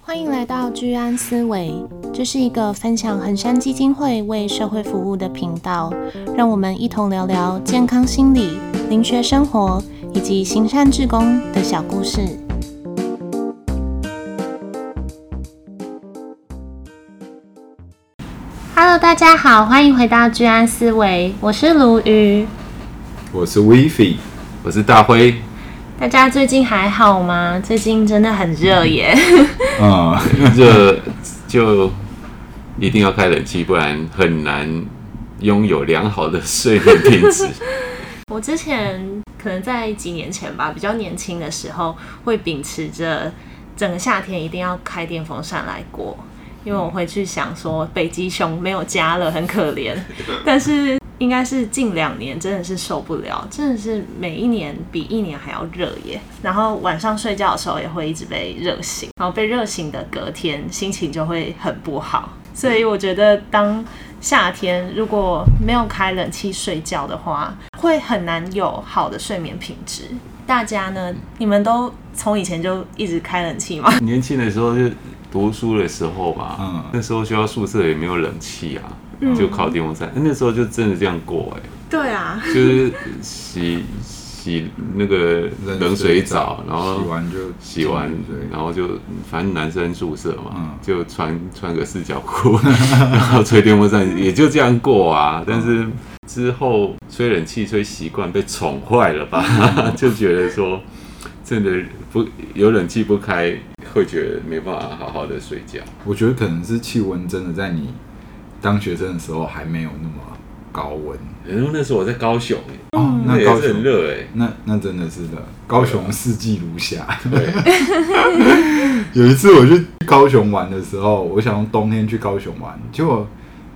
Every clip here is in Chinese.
欢迎来到居安思维，这是一个分享衡山基金会为社会服务的频道，让我们一同聊聊健康心理、灵学生活以及行善志工的小故事。Hello，大家好，欢迎回到居安思维，我是卢鱼，我是 w i f i 我是大辉。大家最近还好吗？最近真的很热耶。啊、嗯，热就一定要开冷气，不然很难拥有良好的睡眠品质。我之前可能在几年前吧，比较年轻的时候，会秉持着整个夏天一定要开电风扇来过，因为我会去想说北极熊没有家了，很可怜。但是。应该是近两年真的是受不了，真的是每一年比一年还要热耶。然后晚上睡觉的时候也会一直被热醒，然后被热醒的隔天心情就会很不好。所以我觉得当夏天如果没有开冷气睡觉的话，会很难有好的睡眠品质。大家呢，你们都从以前就一直开冷气吗？年轻的时候就读书的时候吧，嗯，那时候学校宿舍也没有冷气啊。就靠电风扇，那时候就真的这样过哎、欸。对啊，就是洗洗那个冷水澡，然后洗完就洗完，然后就反正男生宿舍嘛，就穿穿个四角裤，然后吹电风扇，也就这样过啊。但是之后吹冷气吹习惯，被宠坏了吧？就觉得说真的不有冷气不开，会觉得没办法好好的睡觉。我觉得可能是气温真的在你。当学生的时候还没有那么高温，然后那时候我在高雄，哦，那高雄。很热哎，那那真的是的，高雄四季如夏。对，有一次我去高雄玩的时候，我想用冬天去高雄玩，结果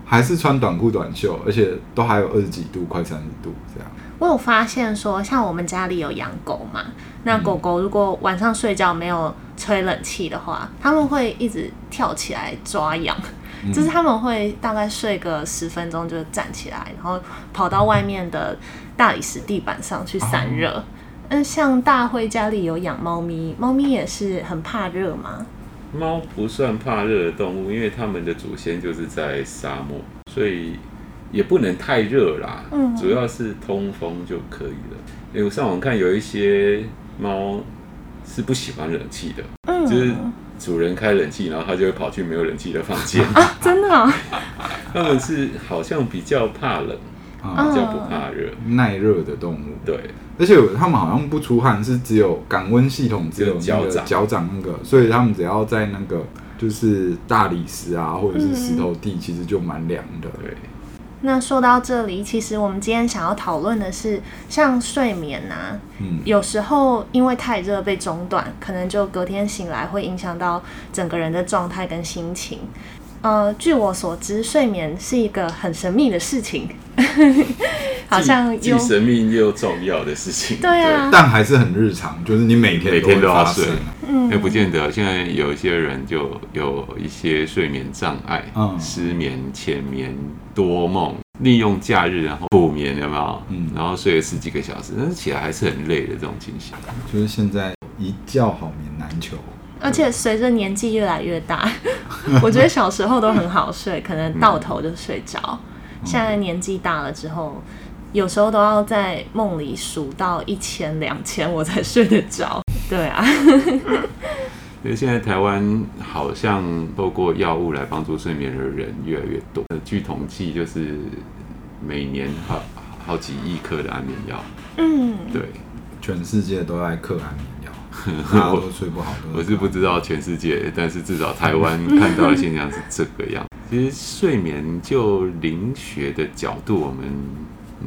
还是穿短裤短袖，而且都还有二十几度，快三十度这样。我有发现说，像我们家里有养狗嘛，那狗狗如果晚上睡觉没有吹冷气的话，他们会一直跳起来抓痒。就是他们会大概睡个十分钟就站起来，然后跑到外面的大理石地板上去散热。嗯，像大辉家里有养猫咪，猫咪也是很怕热吗？猫不算怕热的动物，因为它们的祖先就是在沙漠，所以也不能太热啦。嗯，主要是通风就可以了。因为我上网看有一些猫是不喜欢冷气的，嗯，就是。主人开冷气，然后它就会跑去没有冷气的房间啊！真的啊？他们是好像比较怕冷，比较不怕热，耐热的动物。对，而且他们好像不出汗，是只有感温系统，只有脚掌脚掌那个，所以他们只要在那个就是大理石啊，或者是石头地，其实就蛮凉的。对。那说到这里，其实我们今天想要讨论的是，像睡眠啊，嗯，有时候因为太热被中断，可能就隔天醒来会影响到整个人的状态跟心情。呃，据我所知，睡眠是一个很神秘的事情，好像既神秘又重要的事情。对啊，但还是很日常，就是你每天每天都要睡，嗯，也不见得。现在有一些人就有一些睡眠障碍，嗯，失眠、浅眠、多梦，利用假日然后补眠，有没有？嗯，然后睡了十几个小时，但是起来还是很累的这种情形。就是现在一觉好眠难求。而且随着年纪越来越大，我觉得小时候都很好睡，可能到头就睡着。嗯、现在年纪大了之后，有时候都要在梦里数到一千、两千，我才睡得着。对啊，因为现在台湾好像透过药物来帮助睡眠的人越来越多。据统计，就是每年好好几亿颗的安眠药。嗯，对，全世界都在嗑安眠药。我睡不好，我是不知道全世界，但是至少台湾看到的现象是这个样。其实睡眠就灵学的角度，我们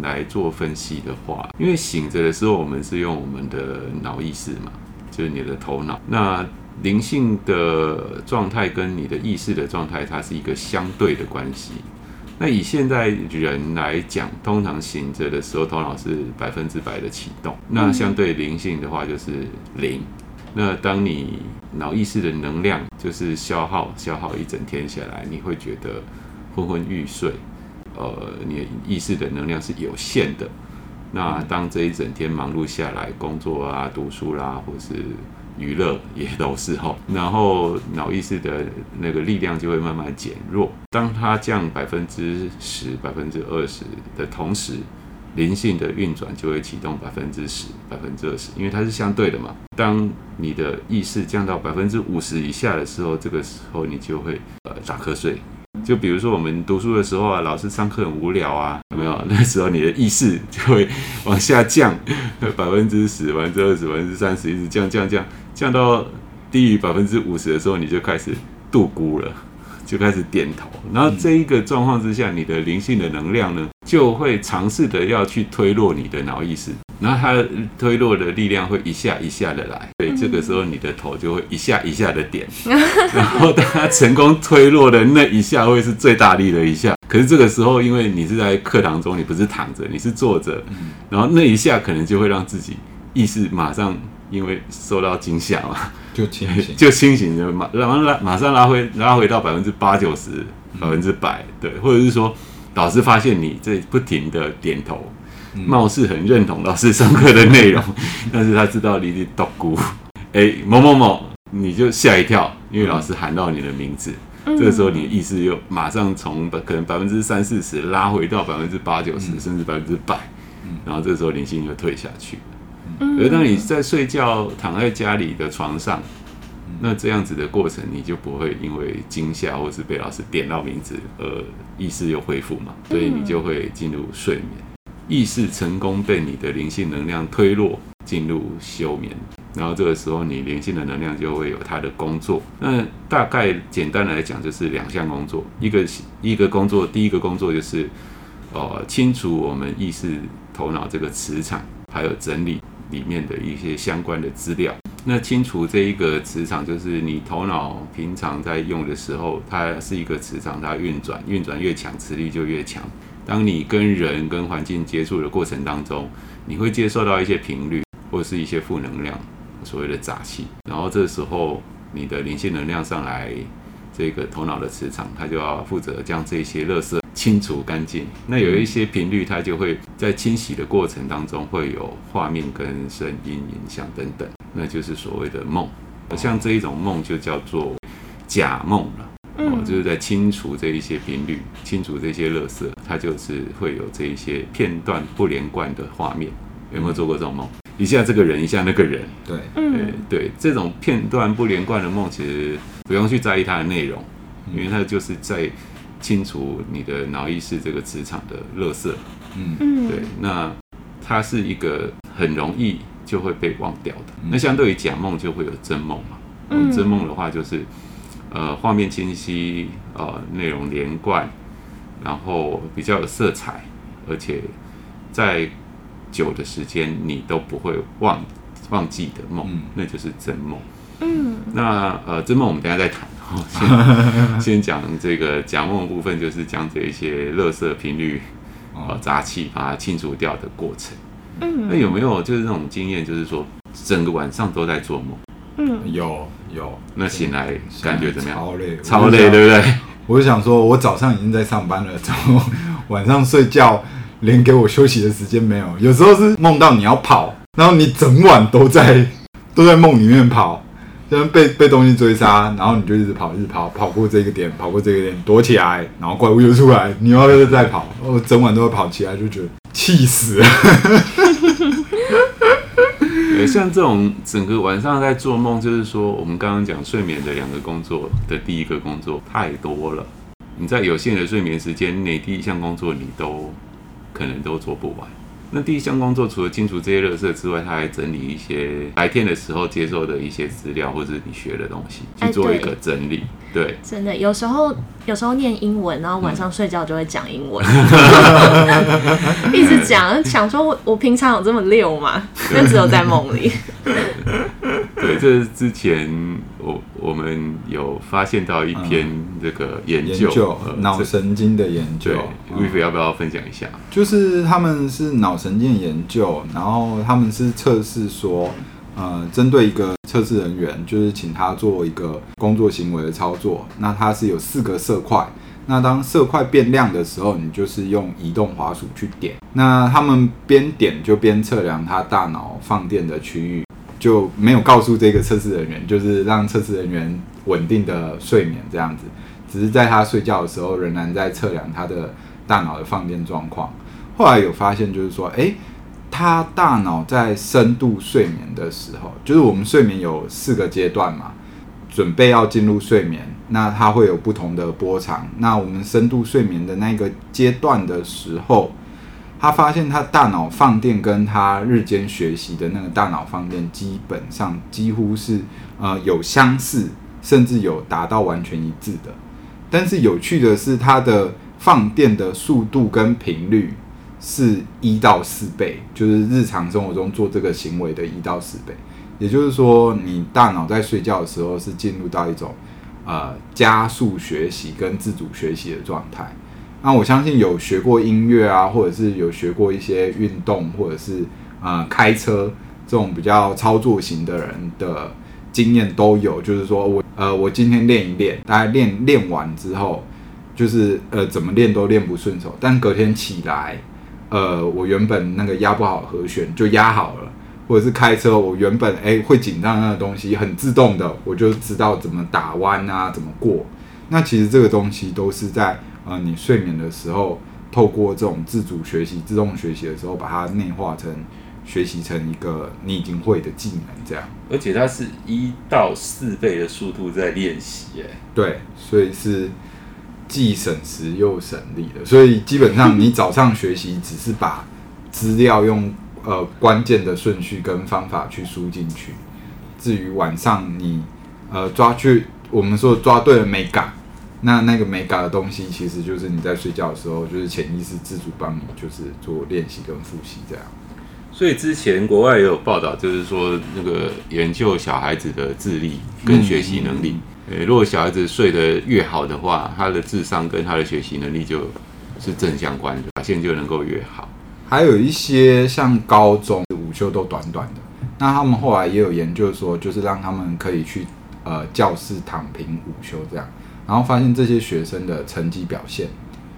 来做分析的话，因为醒着的时候，我们是用我们的脑意识嘛，就是你的头脑。那灵性的状态跟你的意识的状态，它是一个相对的关系。那以现在人来讲，通常醒着的时候，头脑是百分之百的启动。那相对灵性的话，就是零。那当你脑意识的能量就是消耗消耗一整天下来，你会觉得昏昏欲睡。呃，你的意识的能量是有限的。那当这一整天忙碌下来，工作啊、读书啦，或是娱乐也都是哈。然后脑意识的那个力量就会慢慢减弱。当它降百分之十、百分之二十的同时，灵性的运转就会启动百分之十、百分之二十，因为它是相对的嘛。当你的意识降到百分之五十以下的时候，这个时候你就会呃打瞌睡。就比如说我们读书的时候啊，老师上课很无聊啊，有没有？那时候你的意识就会往下降，百分之十、百分之二十、百分之三十，一直降降降，降到低于百分之五十的时候，你就开始度孤了。就开始点头，然后这一个状况之下，你的灵性的能量呢，就会尝试的要去推落你的脑意识，然后它推落的力量会一下一下的来，对，这个时候你的头就会一下一下的点，然后当它成功推落的那一下会是最大力的一下，可是这个时候因为你是在课堂中，你不是躺着，你是坐着，然后那一下可能就会让自己意识马上因为受到惊吓嘛。就清醒，就清醒，就马然后拉马上拉回拉回到百分之八九十，百分之百，对，或者是说，老师发现你这不停的点头，貌似很认同老师上课的内容，但是他知道你的独孤，哎，某某某，你就吓一跳，因为老师喊到你的名字，这个时候你的意识又马上从可能百分之三四十拉回到百分之八九十，甚至百分之百，然后这个时候灵性就退下去。而当你在睡觉，躺在家里的床上，那这样子的过程，你就不会因为惊吓或是被老师点到名字而意识又恢复嘛？所以你就会进入睡眠，意识成功被你的灵性能量推落进入休眠，然后这个时候你灵性的能量就会有它的工作。那大概简单来讲就是两项工作，一个一个工作，第一个工作就是呃清除我们意识头脑这个磁场，还有整理。里面的一些相关的资料，那清除这一个磁场，就是你头脑平常在用的时候，它是一个磁场，它运转运转越强，磁力就越强。当你跟人跟环境接触的过程当中，你会接受到一些频率或是一些负能量，所谓的杂气，然后这时候你的灵性能量上来，这个头脑的磁场，它就要负责将这些垃圾。清除干净，那有一些频率，它就会在清洗的过程当中会有画面跟声音影响等等，那就是所谓的梦。像这一种梦就叫做假梦了，哦，就是在清除这一些频率，清除这些垃圾，它就是会有这一些片段不连贯的画面。有没有做过这种梦？一下这个人，一下那个人，对，对，对，这种片段不连贯的梦，其实不用去在意它的内容，因为它就是在。清除你的脑意识这个磁场的垃圾，嗯，对，那它是一个很容易就会被忘掉的。嗯、那相对于假梦就会有真梦嘛，嗯，真梦的话就是，呃，画面清晰，呃，内容连贯，然后比较有色彩，而且在久的时间你都不会忘忘记的梦，嗯、那就是真梦。嗯，那呃，真梦我们等一下再谈。先 先讲这个假梦的部分，就是将这一些垃圾频率啊杂气把它清除掉的过程。嗯，那有没有就是那种经验，就是说整个晚上都在做梦？嗯，有有。那醒来感觉怎么样？超累，超累，对不对？我就想说，我早上已经在上班了，然后晚上睡觉连给我休息的时间没有。有时候是梦到你要跑，然后你整晚都在都在梦里面跑。就被被东西追杀，然后你就一直跑，一直跑，跑过这个点，跑过这个点，躲起来，然后怪物又出来，你又要再跑，我整晚都会跑起来，就觉得气死 了。像这种整个晚上在做梦，就是说我们刚刚讲睡眠的两个工作的第一个工作太多了，你在有限的睡眠时间内，第一项工作你都可能都做不完。那第一项工作除了清除这些垃圾之外，他还整理一些白天的时候接受的一些资料，或者是你学的东西，去做一个整理。对真的有时候有时候念英文，然后晚上睡觉就会讲英文，一直讲，想说我我平常有这么溜吗？但只有在梦里。对，这是之前我我们有发现到一篇这个研究，脑、嗯、神经的研究。对，Riff 要不要分享一下？就是他们是脑神经研究，然后他们是测试说，呃，针对一个测试人员，就是请他做一个工作行为的操作。那它是有四个色块，那当色块变亮的时候，你就是用移动滑鼠去点。那他们边点就边测量他大脑放电的区域。就没有告诉这个测试人员，就是让测试人员稳定的睡眠这样子，只是在他睡觉的时候，仍然在测量他的大脑的放电状况。后来有发现，就是说，诶，他大脑在深度睡眠的时候，就是我们睡眠有四个阶段嘛，准备要进入睡眠，那它会有不同的波长。那我们深度睡眠的那个阶段的时候，他发现他大脑放电跟他日间学习的那个大脑放电基本上几乎是呃有相似，甚至有达到完全一致的。但是有趣的是，他的放电的速度跟频率是一到四倍，就是日常生活中做这个行为的一到四倍。也就是说，你大脑在睡觉的时候是进入到一种呃加速学习跟自主学习的状态。那我相信有学过音乐啊，或者是有学过一些运动，或者是呃开车这种比较操作型的人的经验都有。就是说我呃我今天练一练，大概练练完之后，就是呃怎么练都练不顺手，但隔天起来，呃我原本那个压不好和弦就压好了，或者是开车我原本诶、会紧张那个东西很自动的，我就知道怎么打弯啊，怎么过。那其实这个东西都是在。啊、呃，你睡眠的时候，透过这种自主学习、自动学习的时候，把它内化成学习成一个你已经会的技能，这样。而且它是一到四倍的速度在练习，哎，对，所以是既省时又省力的。所以基本上你早上学习只是把资料用呃关键的顺序跟方法去输进去，至于晚上你呃抓去我们说抓对了美感。那那个没嘎的东西，其实就是你在睡觉的时候，就是潜意识自主帮你，就是做练习跟复习这样。所以之前国外也有报道，就是说那个研究小孩子的智力跟学习能力。呃，如果小孩子睡得越好的话，他的智商跟他的学习能力就是正相关的，表现就能够越好。还有一些像高中午休都短短的，那他们后来也有研究说，就是让他们可以去呃教室躺平午休这样。然后发现这些学生的成绩表现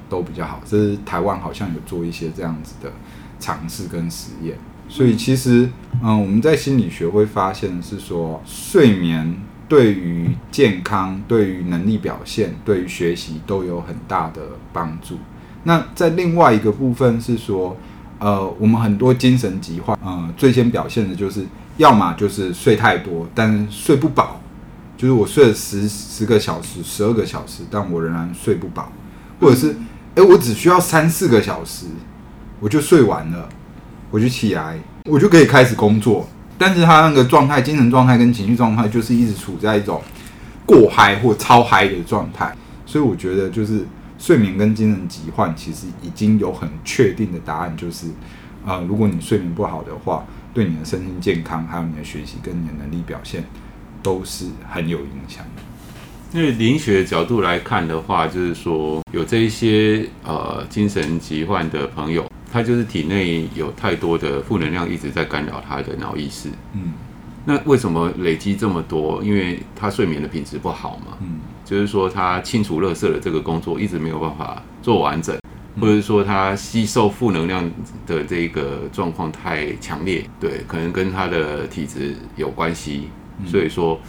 都比较好，这是台湾好像有做一些这样子的尝试跟实验。所以其实，嗯，我们在心理学会发现是说，睡眠对于健康、对于能力表现、对于学习都有很大的帮助。那在另外一个部分是说，呃，我们很多精神疾患，呃，最先表现的就是，要么就是睡太多，但睡不饱。就是我睡了十十个小时、十二个小时，但我仍然睡不饱，或者是，诶，我只需要三四个小时，我就睡完了，我就起来，我就可以开始工作。但是他那个状态、精神状态跟情绪状态，就是一直处在一种过嗨或超嗨的状态。所以我觉得，就是睡眠跟精神疾患其实已经有很确定的答案，就是，呃，如果你睡眠不好的话，对你的身心健康，还有你的学习跟你的能力表现。都是很有影响的。因为灵学角度来看的话，就是说有这一些呃精神疾患的朋友，他就是体内有太多的负能量一直在干扰他的脑意识。嗯，那为什么累积这么多？因为他睡眠的品质不好嘛。嗯，就是说他清除垃圾的这个工作一直没有办法做完整，或者是说他吸收负能量的这个状况太强烈。对，可能跟他的体质有关系。所以说，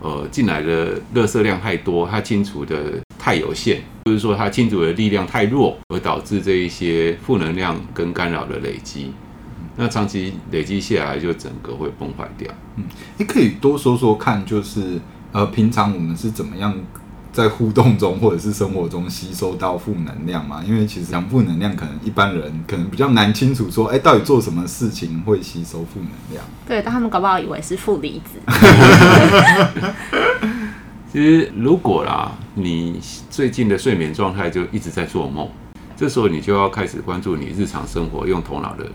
呃，进来的垃圾量太多，它清除的太有限，就是说它清除的力量太弱，而导致这一些负能量跟干扰的累积。那长期累积下来，就整个会崩坏掉。嗯，你可以多说说看，就是呃，平常我们是怎么样？在互动中或者是生活中吸收到负能量嘛？因为其实讲负能量，可能一般人可能比较难清楚说，哎，到底做什么事情会吸收负能量？对，但他们搞不好以为是负离子。其实如果啦，你最近的睡眠状态就一直在做梦，这时候你就要开始关注你日常生活用头脑的。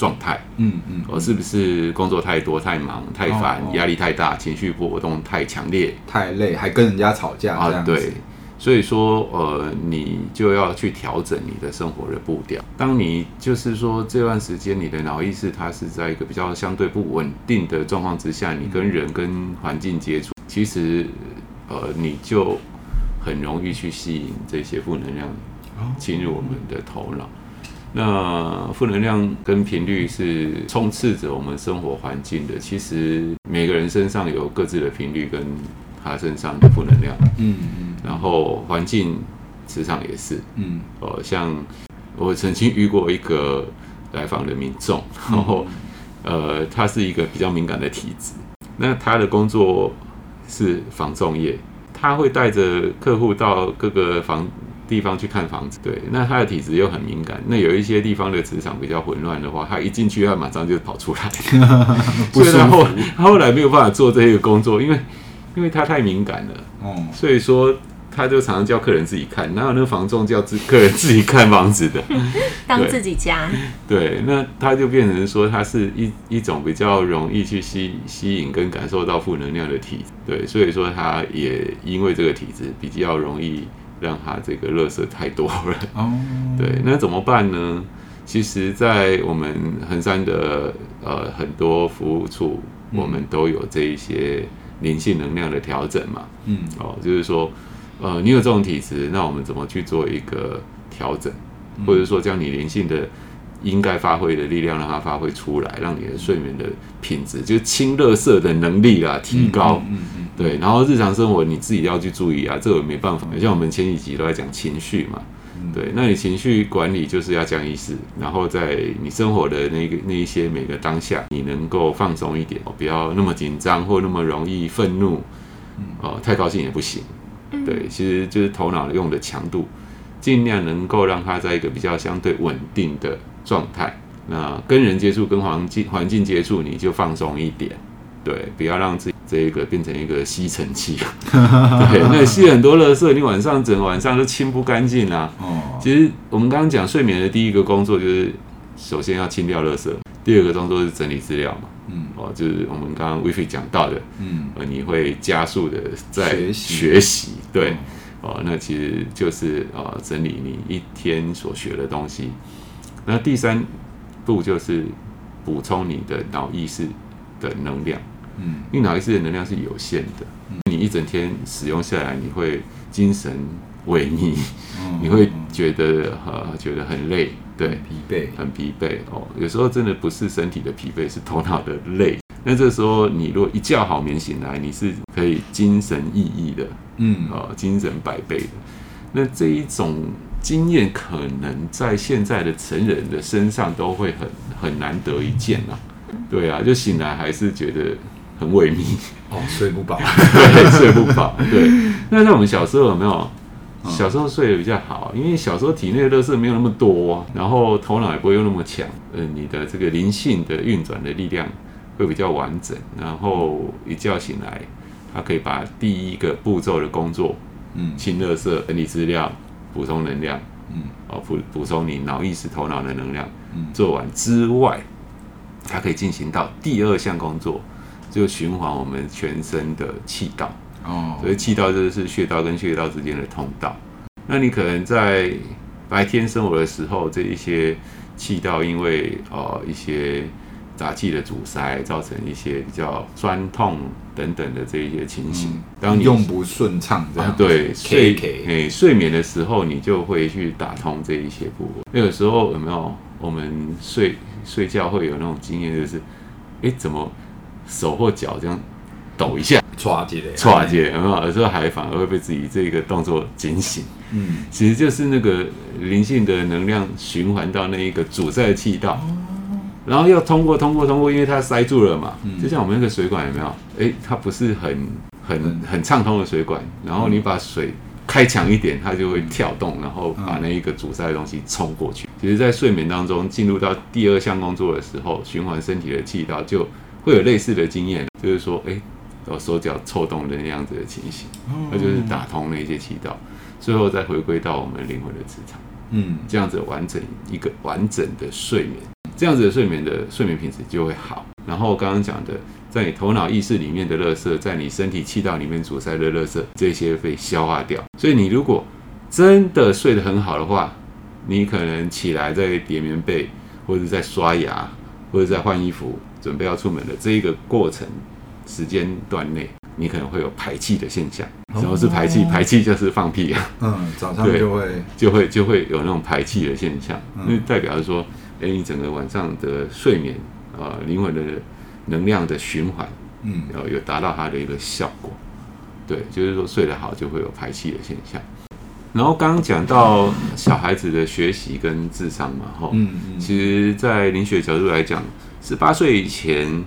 状态，嗯嗯，我是不是工作太多、太忙、太烦、压力太大、情绪波动太强烈、太累，还跟人家吵架啊？对，所以说，呃，你就要去调整你的生活的步调。当你就是说这段时间你的脑意识它是在一个比较相对不稳定的状况之下，你跟人跟环境接触，其实，呃，你就很容易去吸引这些负能量侵入我们的头脑。那负能量跟频率是充斥着我们生活环境的。其实每个人身上有各自的频率跟他身上的负能量，嗯嗯，然后环境磁场也是，嗯，呃，像我曾经遇过一个来访的民众，然后呃，他是一个比较敏感的体质，那他的工作是房仲业，他会带着客户到各个房地方去看房子，对，那他的体质又很敏感，那有一些地方的磁场比较混乱的话，他一进去，他马上就跑出来，所以他后他后来没有办法做这个工作，因为因为他太敏感了，哦，所以说他就常常叫客人自己看，哪有那个房仲叫自客人自己看房子的，当自己家，对，那他就变成说他是一一种比较容易去吸吸引跟感受到负能量的体质，对，所以说他也因为这个体质比较容易。让他这个垃圾太多了。哦，对，那怎么办呢？其实，在我们衡山的呃很多服务处，我们都有这一些灵性能量的调整嘛，嗯，哦，就是说，呃，你有这种体质，那我们怎么去做一个调整，或者说将你灵性的。应该发挥的力量，让它发挥出来，让你的睡眠的品质，就是清垃圾的能力啊，提高。嗯嗯，对，然后日常生活你自己要去注意啊，这个没办法。像我们前几集都在讲情绪嘛，对，那你情绪管理就是要讲意识，然后在你生活的那个那一些每个当下，你能够放松一点，不要那么紧张或那么容易愤怒，哦，太高兴也不行。对，其实就是头脑用的强度，尽量能够让它在一个比较相对稳定的。状态，那跟人接触、跟环境环境接触，你就放松一点，对，不要让自己这一个变成一个吸尘器，对，那吸很多垃圾，你晚上整个晚上都清不干净啊。哦，其实我们刚刚讲睡眠的第一个工作就是，首先要清掉垃圾，第二个工作是整理资料嘛，嗯，哦，就是我们刚刚 Wifi 讲到的，嗯，呃，你会加速的在学习，对，哦，那其实就是呃整理你一天所学的东西。那第三步就是补充你的脑意识的能量，嗯，因为脑意识的能量是有限的，你一整天使用下来，你会精神萎靡，你会觉得呃觉得很累，对，疲惫，很疲惫哦。有时候真的不是身体的疲惫，是头脑的累。那这时候你如果一觉好眠醒来，你是可以精神奕奕的，嗯，哦，精神百倍的。那这一种。经验可能在现在的成人的身上都会很很难得一见啊，对啊，就醒来还是觉得很萎靡，哦，睡不饱，对，睡不饱，对。那在我们小时候有没有？小时候睡得比较好，因为小时候体内的垃圾没有那么多，然后头脑也不会用那么强，嗯，你的这个灵性的运转的力量会比较完整，然后一觉醒来，他可以把第一个步骤的工作，嗯，清垃圾、整理资料。补充能量，嗯，哦，补补充你脑意识、头脑的能量，嗯，做完之外，它可以进行到第二项工作，就循环我们全身的气道，哦，所以气道就是穴道跟穴道之间的通道。那你可能在白天生活的时候，这一些气道因为呃一些。杂气的阻塞，造成一些比较酸痛等等的这一些情形。嗯、当你用不顺畅这样、啊，对，睡诶睡眠的时候，你就会去打通这一些部位。那有时候有没有我们睡睡觉会有那种经验，就是哎，怎么手或脚这样抖一下，唰起来，唰起来，有没有？时候还反而会被自己这个动作惊醒。嗯，其实就是那个灵性的能量循环到那一个阻塞的气道。然后要通过通过通过，因为它塞住了嘛，就像我们那个水管有没有？哎，它不是很很很畅通的水管，然后你把水开强一点，它就会跳动，然后把那一个阻塞的东西冲过去。其实，在睡眠当中进入到第二项工作的时候，循环身体的气道就会有类似的经验，就是说，哎，我手脚抽动的那样子的情形，那就是打通了一些气道，最后再回归到我们灵魂的磁场，嗯，这样子完整一个完整的睡眠。这样子的睡眠的睡眠品质就会好。然后刚刚讲的，在你头脑意识里面的垃圾，在你身体气道里面阻塞的垃圾，这些被消化掉。所以你如果真的睡得很好的话，你可能起来在叠棉被，或者在刷牙，或者在换衣服，准备要出门的这一个过程时间段内，你可能会有排气的现象。什么是排气？排气就是放屁啊。嗯，早上就会就会就会有那种排气的现象，那代表是说。哎，你整个晚上的睡眠啊，灵魂的能量的循环嗯，有有达到它的一个效果。对，就是说睡得好就会有排气的现象。然后刚刚讲到小孩子的学习跟智商嘛，哈，嗯嗯，其实，在灵学角度来讲，十八岁以前，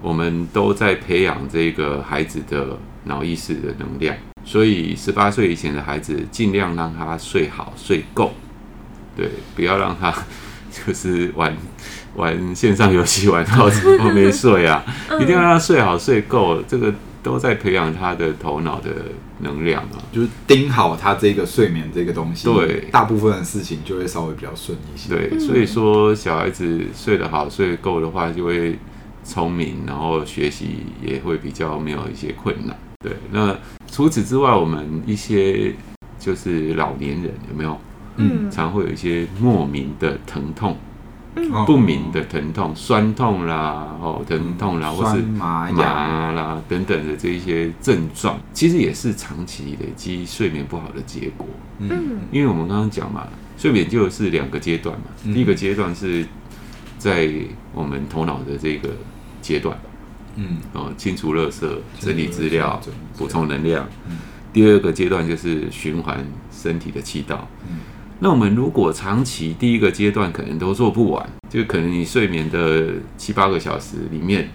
我们都在培养这个孩子的脑意识的能量，所以十八岁以前的孩子，尽量让他睡好睡够，对，不要让他 就是玩玩线上游戏玩到 后没睡啊，一定要让他睡好睡够，这个。都在培养他的头脑的能量啊，就是盯好他这个睡眠这个东西，对，大部分的事情就会稍微比较顺一些。对，所以说小孩子睡得好、睡得够的话，就会聪明，然后学习也会比较没有一些困难。对，那除此之外，我们一些就是老年人有没有？嗯，常会有一些莫名的疼痛。不明的疼痛、酸痛啦，哦，疼痛啦，或是麻啦等等的这一些症状，其实也是长期累积睡眠不好的结果。嗯，因为我们刚刚讲嘛，睡眠就是两个阶段嘛。第一个阶段是在我们头脑的这个阶段，嗯，哦，清除垃圾、整理资料、补充能量。第二个阶段就是循环身体的气道。那我们如果长期第一个阶段可能都做不完，就可能你睡眠的七八个小时里面，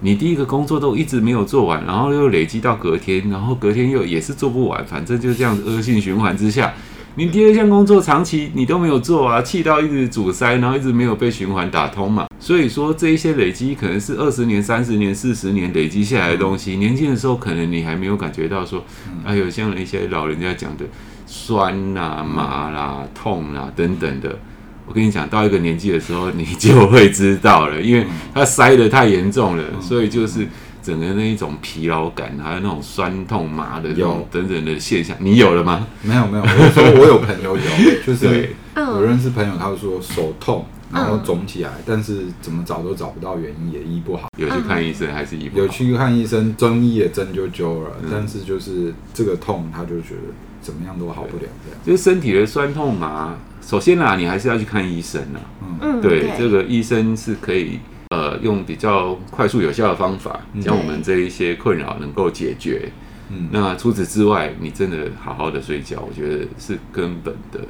你第一个工作都一直没有做完，然后又累积到隔天，然后隔天又也是做不完，反正就这样恶性循环之下，你第二项工作长期你都没有做啊，气道一直阻塞，然后一直没有被循环打通嘛。所以说这一些累积可能是二十年、三十年、四十年累积下来的东西，年轻的时候可能你还没有感觉到说，哎呦，像一些老人家讲的。酸啦、麻啦、痛啦等等的，我跟你讲，到一个年纪的时候，你就会知道了，因为它塞得太严重了，所以就是整个那一种疲劳感，还有那种酸痛麻的这种等等的现象，你有了吗？没有没有，我说我有朋友有，就是 我认识朋友，他说手痛，然后肿起来，但是怎么找都找不到原因，也医不好。有去看医生还是医不好？有去看医生，中医也针灸灸了，但是就是这个痛，他就觉得。怎么样都好不了，这样就是身体的酸痛嘛。首先啦，你还是要去看医生啦。嗯，对，对这个医生是可以呃用比较快速有效的方法，将我们这一些困扰能够解决。嗯，那除此之外，你真的好好的睡觉，我觉得是根本的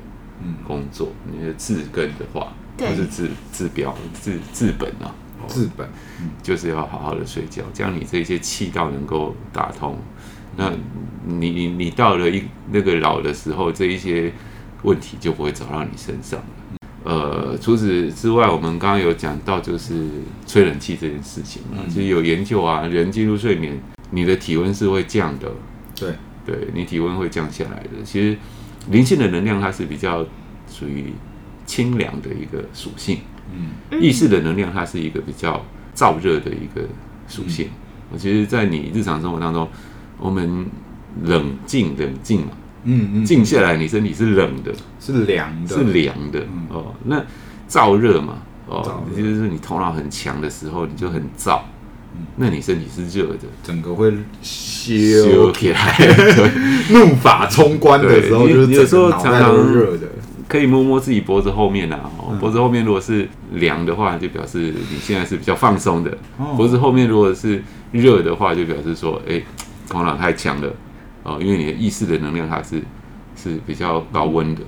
工作。你的治根的话，不是治治标治治本啊，治本，就是要好好的睡觉，这样你这些气道能够打通。那你你你到了一那个老的时候，这一些问题就不会找到你身上了。呃，除此之外，我们刚刚有讲到就是吹冷气这件事情嘛，其实有研究啊，人进入睡眠，你的体温是会降的。对，对你体温会降下来的。其实灵性的能量它是比较属于清凉的一个属性，嗯，意识的能量它是一个比较燥热的一个属性。我其实，在你日常生活当中。我们冷静冷静嘛，嗯嗯，静下来，你身体是冷的，是凉的，是凉的哦。那燥热嘛，哦，就是你头脑很强的时候，你就很燥，那你身体是热的，整个会修起来。怒发冲冠的时候，就是有时候常常热的，可以摸摸自己脖子后面啊。脖子后面如果是凉的话，就表示你现在是比较放松的；脖子后面如果是热的话，就表示说，哎。头脑太强了哦，因为你的意识的能量它是是比较高温的。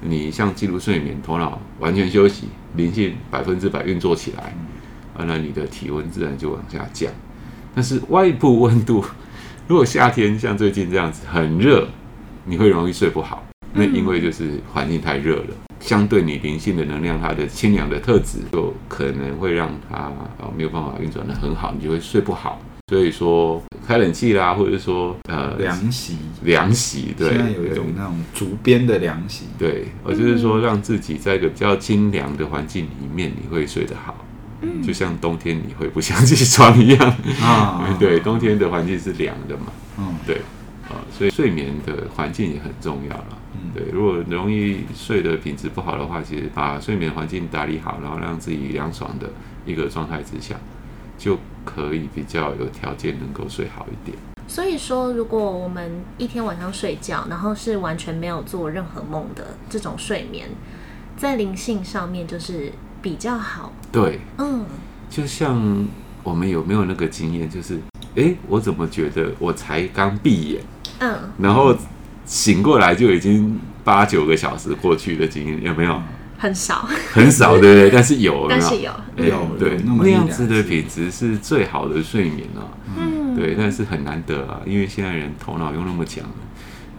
你像进入睡眠，头脑完全休息，灵性百分之百运作起来，啊，那你的体温自然就往下降。但是外部温度，如果夏天像最近这样子很热，你会容易睡不好。那因为就是环境太热了，相对你灵性的能量，它的清凉的特质，就可能会让它啊没有办法运转的很好，你就会睡不好。所以说开冷气啦，或者说呃凉席，凉席对，现在有一种那种竹编的凉席，对，我就是说让自己在一个比较清凉的环境里面，你会睡得好，嗯，就像冬天你会不想起床一样。啊，对，冬天的环境是凉的嘛，嗯，对，啊，所以睡眠的环境也很重要了，嗯，对，如果容易睡的品质不好的话，其实把睡眠环境打理好，然后让自己凉爽的一个状态之下。就可以比较有条件能够睡好一点。所以说，如果我们一天晚上睡觉，然后是完全没有做任何梦的这种睡眠，在灵性上面就是比较好。对，嗯，就像我们有没有那个经验？就是，哎，我怎么觉得我才刚闭眼，嗯，然后醒过来就已经八九个小时过去的经验有没有？很少，很少，对不对？但是有，但是有，有，对，那样子的品质是最好的睡眠啊。嗯，对，但是很难得啊，因为现在人头脑又那么强，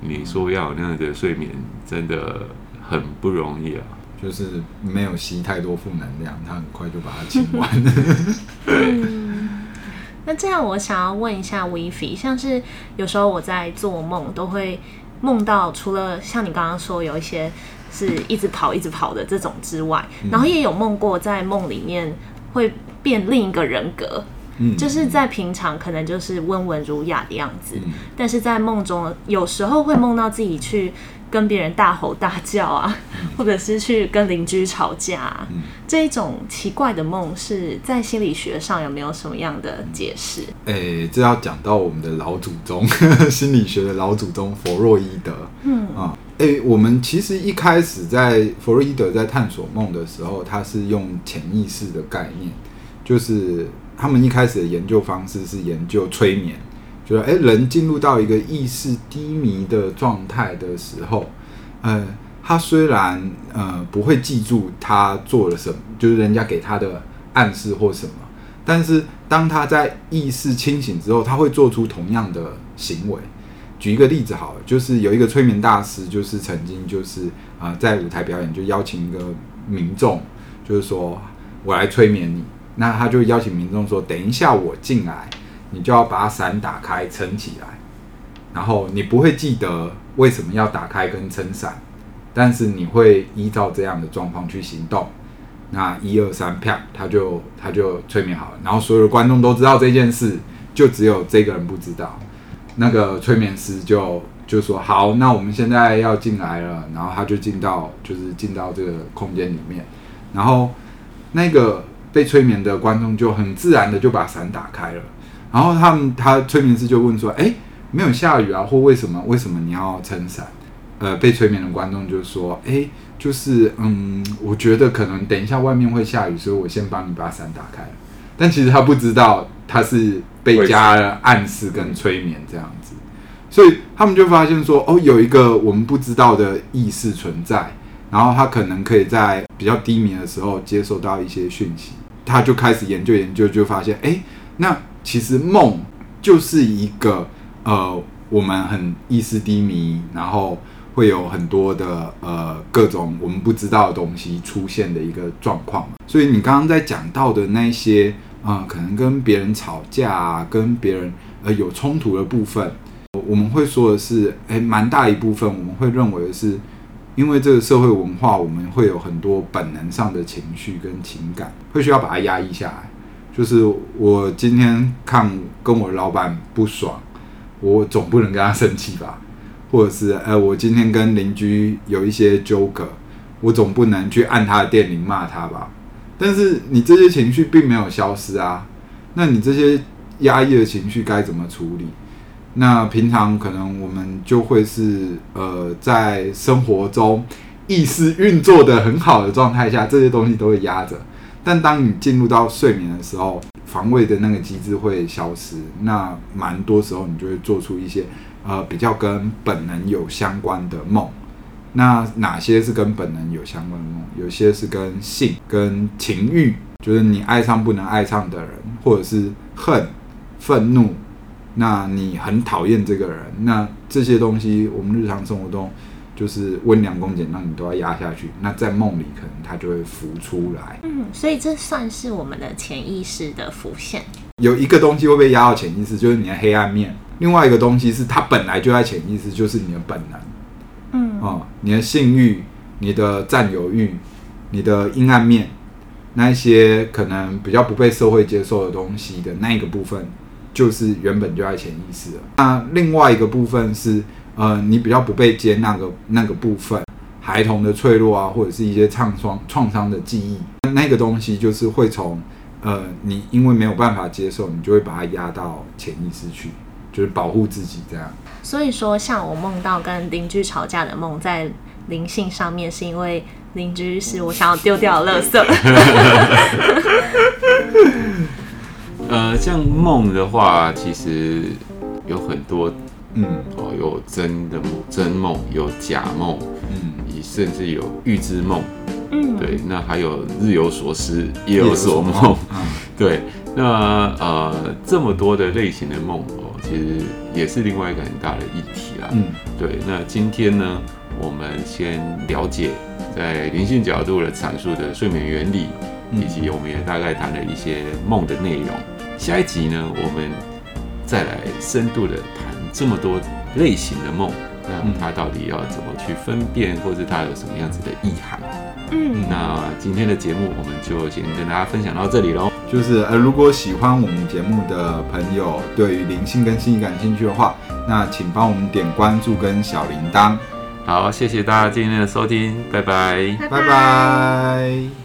你说要有那样的睡眠，真的很不容易啊。就是没有吸太多负能量，他很快就把它清完了。嗯，那这样我想要问一下 Vivi，像是有时候我在做梦都会梦到，除了像你刚刚说有一些。是一直跑一直跑的这种之外，然后也有梦过在梦里面会变另一个人格，嗯，就是在平常可能就是温文儒雅的样子，嗯，但是在梦中有时候会梦到自己去跟别人大吼大叫啊，或者是去跟邻居吵架啊，嗯，这一种奇怪的梦是在心理学上有没有什么样的解释？诶，欸，这要讲到我们的老祖宗，心理学的老祖宗弗洛伊德，嗯。啊。哎、欸，我们其实一开始在弗洛伊德在探索梦的时候，他是用潜意识的概念，就是他们一开始的研究方式是研究催眠，就是哎、人进入到一个意识低迷的状态的时候，呃，他虽然呃不会记住他做了什么，就是人家给他的暗示或什么，但是当他在意识清醒之后，他会做出同样的行为。举一个例子好了，就是有一个催眠大师，就是曾经就是啊、在舞台表演就邀请一个民众，就是说我来催眠你，那他就邀请民众说，等一下我进来，你就要把伞打开撑起来，然后你不会记得为什么要打开跟撑伞，但是你会依照这样的状况去行动。那一二三，啪，他就他就催眠好了，然后所有的观众都知道这件事，就只有这个人不知道。那个催眠师就就说好，那我们现在要进来了，然后他就进到就是进到这个空间里面，然后那个被催眠的观众就很自然的就把伞打开了，然后他们他催眠师就问说，哎，没有下雨啊，或为什么为什么你要撑伞？呃，被催眠的观众就说，哎，就是嗯，我觉得可能等一下外面会下雨，所以我先帮你把伞打开了，但其实他不知道他是。被加了暗示跟催眠这样子，所以他们就发现说，哦，有一个我们不知道的意识存在，然后他可能可以在比较低迷的时候接收到一些讯息，他就开始研究研究，就发现，哎，那其实梦就是一个呃，我们很意识低迷，然后会有很多的呃各种我们不知道的东西出现的一个状况。所以你刚刚在讲到的那些。啊、可能跟别人吵架啊，跟别人呃有冲突的部分，我们会说的是，哎、蛮大一部分，我们会认为的是，因为这个社会文化，我们会有很多本能上的情绪跟情感，会需要把它压抑下来。就是我今天看跟我老板不爽，我总不能跟他生气吧？或者是，呃，我今天跟邻居有一些纠葛，我总不能去按他的电铃骂他吧？但是你这些情绪并没有消失啊，那你这些压抑的情绪该怎么处理？那平常可能我们就会是呃，在生活中意识运作的很好的状态下，这些东西都会压着。但当你进入到睡眠的时候，防卫的那个机制会消失，那蛮多时候你就会做出一些呃比较跟本能有相关的梦。那哪些是跟本能有相关的梦？有些是跟性、跟情欲，就是你爱上不能爱上的人，或者是恨、愤怒。那你很讨厌这个人，那这些东西我们日常生活中就是温良恭俭让你都要压下去。那在梦里可能它就会浮出来。嗯，所以这算是我们的潜意识的浮现。有一个东西会被压到潜意识，就是你的黑暗面；另外一个东西是它本来就在潜意识，就是你的本能。嗯，哦，你的性欲、你的占有欲、你的阴暗面，那一些可能比较不被社会接受的东西的那一个部分，就是原本就在潜意识了。那另外一个部分是，呃，你比较不被接那个那个部分，孩童的脆弱啊，或者是一些创伤创伤的记忆，那个东西就是会从，呃，你因为没有办法接受，你就会把它压到潜意识去。就是保护自己这样，所以说，像我梦到跟邻居吵架的梦，在灵性上面是因为邻居是我想要丢掉的垃圾。呃，像梦的话，其实有很多，嗯，哦，有真的梦、真梦，有假梦，嗯，甚至有预知梦，嗯，对，那还有日有所思，夜有所梦，嗯，对，那呃，这么多的类型的梦哦，其实也是另外一个很大的议题啦，嗯，对，那今天呢，我们先了解在灵性角度的阐述的睡眠原理，嗯。以及我们也大概谈了一些梦的内容。下一集呢，我们再来深度的谈这么多类型的梦，那它到底要怎么去分辨，或者它有什么样子的意涵？嗯，那今天的节目我们就先跟大家分享到这里喽。就是呃，如果喜欢我们节目的朋友，对于灵性跟心理感兴趣的话，那请帮我们点关注跟小铃铛。好，谢谢大家今天的收听，拜拜。拜拜。